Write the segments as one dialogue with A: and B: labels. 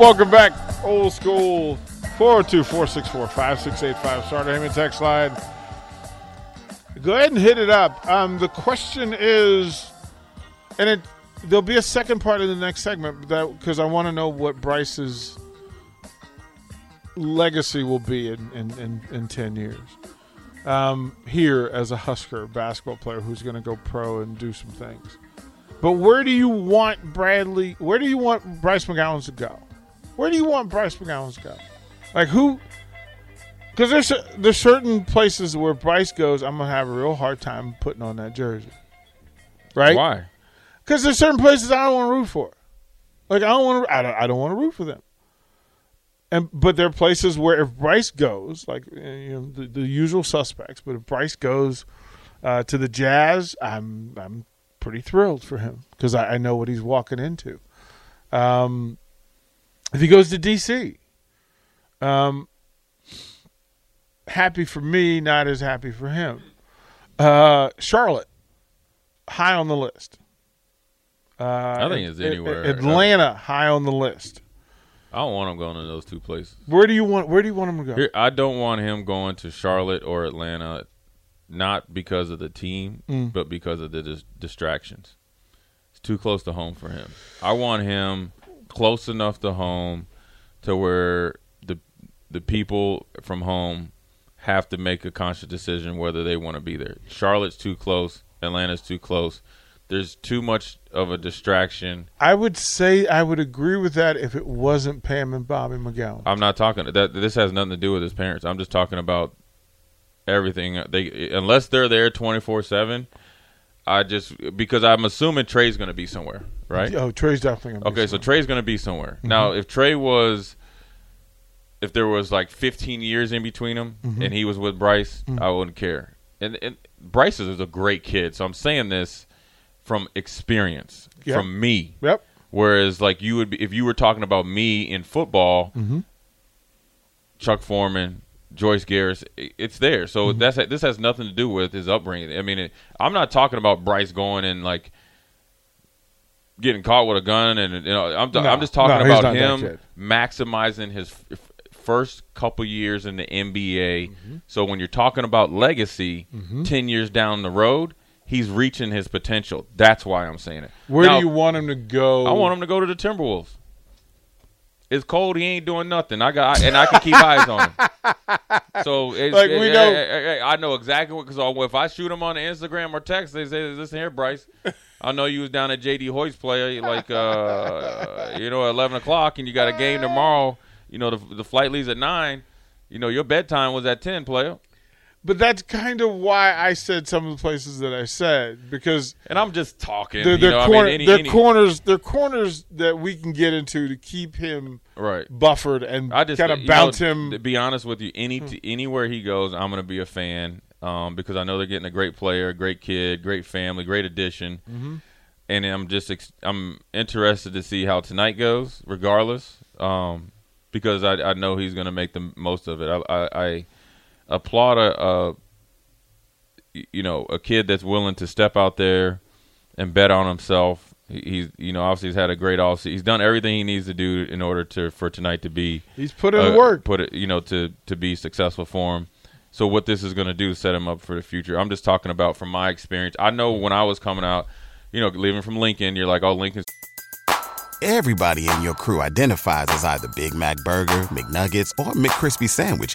A: Welcome back, old school 402 464 5685. Starter Heyman text line. Go ahead and hit it up. Um, the question is, and it there'll be a second part in the next segment that because I want to know what Bryce's legacy will be in, in, in, in 10 years. Um, here as a Husker basketball player who's going to go pro and do some things. But where do you want Bradley? Where do you want Bryce McGowens to go? Where do you want Bryce McGowens to go? Like who? Because there's there's certain places where Bryce goes, I'm gonna have a real hard time putting on that jersey. Right?
B: Why?
A: Because there's certain places I don't want to root for. Like I don't want to. I don't. I don't want to root for them. And but there are places where if Bryce goes, like uh, you know the, the usual suspects, but if Bryce goes uh, to the Jazz, I'm I'm pretty thrilled for him because I, I know what he's walking into. Um, if he goes to DC, um, happy for me, not as happy for him. Uh, Charlotte, high on the list. Uh,
B: I think it's anywhere.
A: Atlanta, high on the list.
B: I don't want him going to those two places.
A: Where do you want? Where do you want him to go?
B: Here, I don't want him going to Charlotte or Atlanta, not because of the team,
A: Mm.
B: but because of the dis- distractions. It's too close to home for him. I want him close enough to home to where the the people from home have to make a conscious decision whether they want to be there. Charlotte's too close. Atlanta's too close. There's too much of a distraction.
A: I would say I would agree with that if it wasn't Pam and Bobby McGowens.
B: I'm not talking that. This has nothing to do with his parents. I'm just talking about everything. They unless they're there 24 seven. I just because I'm assuming Trey's going to be somewhere, right?
A: Oh, Trey's definitely be
B: Okay, so. Trey's going to be somewhere. Now, if Trey was, if there was like 15 years in between them,
A: Mhm.
B: and he was with Bryce,
A: Mhm.
B: I wouldn't care. And, and Bryce is a great kid, so I'm saying this from experience,
A: Yep.
B: from me.
A: Yep.
B: Whereas, like you would be, if you were talking about me in football,
A: Mhm.
B: Chuck Foreman, Joyce Garris, it's there. So
A: Mm-hmm.
B: that's this has nothing to do with his upbringing. I mean, it, I'm not talking about Bryce going and like getting caught with a gun, and you know, I'm,
A: No,
B: I'm just talking
A: no,
B: about him maximizing his f- first couple years in the NBA.
A: Mm-hmm.
B: So when you're talking about legacy,
A: Mhm.
B: ten years down the road. He's reaching his potential. That's why I'm saying it.
A: Where
B: Now-
A: do you want him to go?
B: I want him to go to the Timberwolves. It's cold. He ain't doing nothing. I got and I can keep eyes on him. So it's,
A: Like, we know-
B: it- it- I know exactly what because if I shoot him on Instagram or text, they say, "Listen here, Bryce. I know you was down at JD Hoyt's play like uh, you know eleven o'clock, and you got a game tomorrow. You know the the flight leaves at nine. You know your bedtime was at ten, player.
A: But that's kind of why I said some of the places that I said because
B: And I'm just talking.
A: they're, they're,
B: know, I mean, any-
A: they're
B: any-
A: corners. They're corners that we can get into to keep him
B: right
A: buffered and
B: I just
A: kind of bounce
B: know,
A: him.
B: To be honest with you, any t- anywhere he goes, I'm going to be a fan um, because I know they're getting a great player, great kid, great family, great addition,
A: Mhm.
B: and I'm just ex- I'm interested to see how tonight goes, regardless, um, because I, I know he's going to make the most of it. I, I, I applaud a, a you know a kid that's willing to step out there and bet on himself. He's you know obviously he's had a great off. He's done everything he needs to do in order to for tonight to be.
A: He's put in
B: uh,
A: the work.
B: Put it you know to to be successful for him. So what this is going to do is set him up for the future. I'm just talking about from my experience. I know when I was coming out, you know, leaving from Lincoln, you're like, oh, Lincoln's
C: Everybody in your crew identifies as either Big Mac Burger, McNuggets, or McCrispy Sandwich.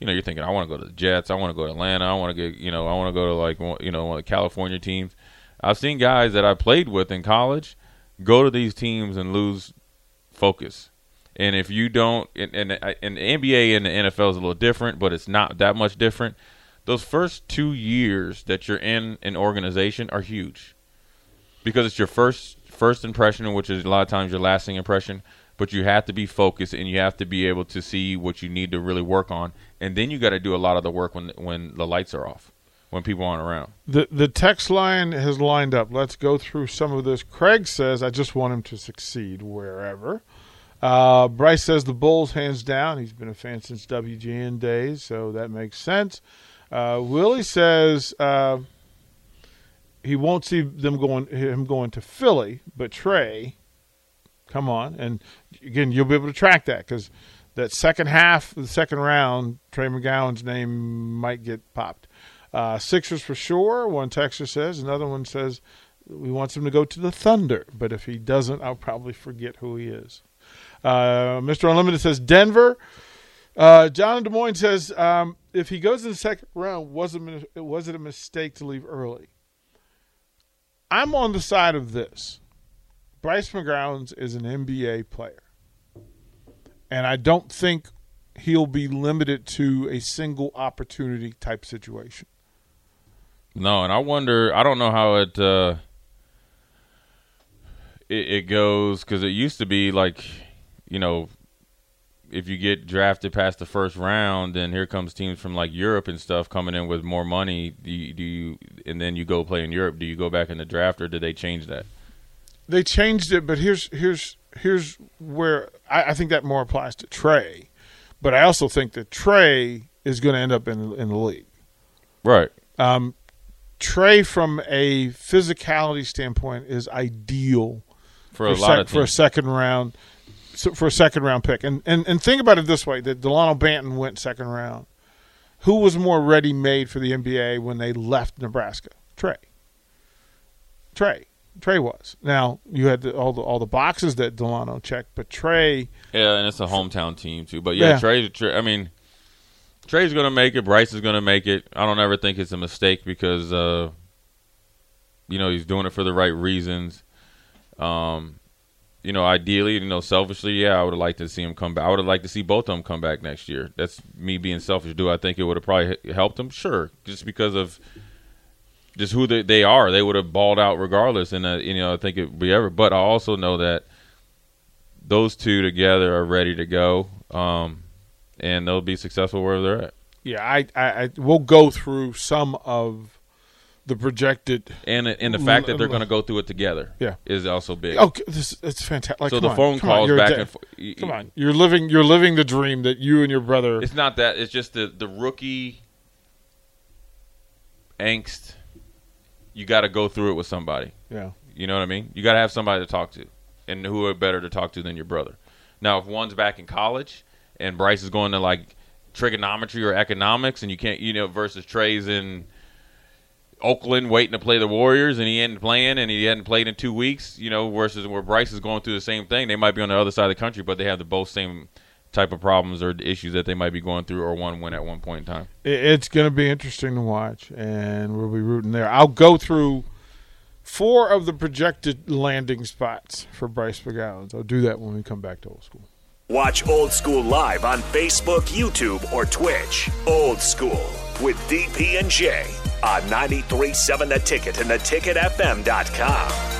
B: you know, you're thinking, I want to go to the Jets, I want to go to Atlanta, I want to get, you know, I want to go to like, you know, one of the California teams. I've seen guys that I played with in college go to these teams and lose focus. And if you don't, and, and, and the NBA and the NFL is a little different, but it's not that much different. Those first two years that you're in an organization are huge because it's your first first impression, which is a lot of times your lasting impression. But you have to be focused, and you have to be able to see what you need to really work on, and then you got to do a lot of the work when when the lights are off, when people aren't around.
A: The the text line has lined up. Let's go through some of this. Craig says, "I just want him to succeed wherever." Uh, Bryce says the Bulls hands down. He's been a fan since WGN days, so that makes sense. Uh, Willie says uh, he won't see them going him going to Philly, but Trey, come on, and again you'll be able to track that because that second half, the second round, Trey McGowan's name might get popped. Uh, Sixers for sure. One texter says. Another one says we want him to go to the Thunder, but if he doesn't, I'll probably forget who he is. Uh, Mr. Unlimited says Denver. Uh, John Des Moines says um, if he goes in the second round, was it was it a mistake to leave early? I'm on the side of this. Bryce McGowens is an NBA player, and I don't think he'll be limited to a single opportunity type situation.
B: No, and I wonder. I don't know how it uh, it, it goes because it used to be like, you know, if you get drafted past the first round, then here comes teams from like Europe and stuff coming in with more money. Do you, do you and then you go play in Europe? Do you go back in the draft, or did they change that?
A: They changed it, but here's here's here's where I, I think that more applies to Trey, but I also think that Trey is going to end up in in the league.
B: Right.
A: Um, Trey, from a physicality standpoint, is ideal
B: For a
A: for,
B: lot
A: sec- for a second round so- for a second round pick. And, and and think about it this way: that Delano Banton went second round. Who was more ready made for the NBA when they left Nebraska? Trey. Trey. Trey was. Now you had the, all the all the boxes that Delano checked, but Trey.
B: Yeah, and it's a hometown team too. But yeah,
A: Yeah.
B: Trey, Trey. I mean, Trey's going to make it. Bryce is going to make it. I don't ever think it's a mistake because, uh, you know, he's doing it for the right reasons. Um, you know, ideally, you know, selfishly, yeah, I would have liked to see him come back. I would have liked to see both of them come back next year. That's me being selfish. Do I think it would have probably helped them? Sure, just because of just who they, they are. They would have balled out regardless, and uh, you know, I think it would be ever. But I also know that those two together are ready to go, um, and they'll be successful wherever they're at.
A: Yeah, I, I, I will go through some of the projected.
B: And and the fact that they're going to go through it together,
A: Yeah.
B: is also big.
A: Okay, this it's fantastic. Like,
B: so the
A: on,
B: phone
A: on,
B: calls back
A: da-
B: and forth.
A: Come on, you're living you're living the dream that you and your brother.
B: It's not that. It's just the the rookie angst. You got to go through it with somebody.
A: Yeah,
B: You know what I mean? You got to have somebody to talk to, and who are better to talk to than your brother? Now, if one's back in college and Bryce is going to like trigonometry or economics, and you can't, you know, versus Trey's in Oakland waiting to play the Warriors, and he hadn't playing, and he hadn't played in two weeks, you know, versus where Bryce is going through the same thing. They might be on the other side of the country, but they have the both same type of problems or issues that they might be going through, or one win at one point in time.
A: It's going to be interesting to watch, and we'll be rooting there. I'll go through four of the projected landing spots for Bryce McGowens. I'll do that when we come back to old school.
D: Watch Old School live on Facebook, YouTube, or Twitch. Old School with DP and J on 93.7 The Ticket and theticketfm.com.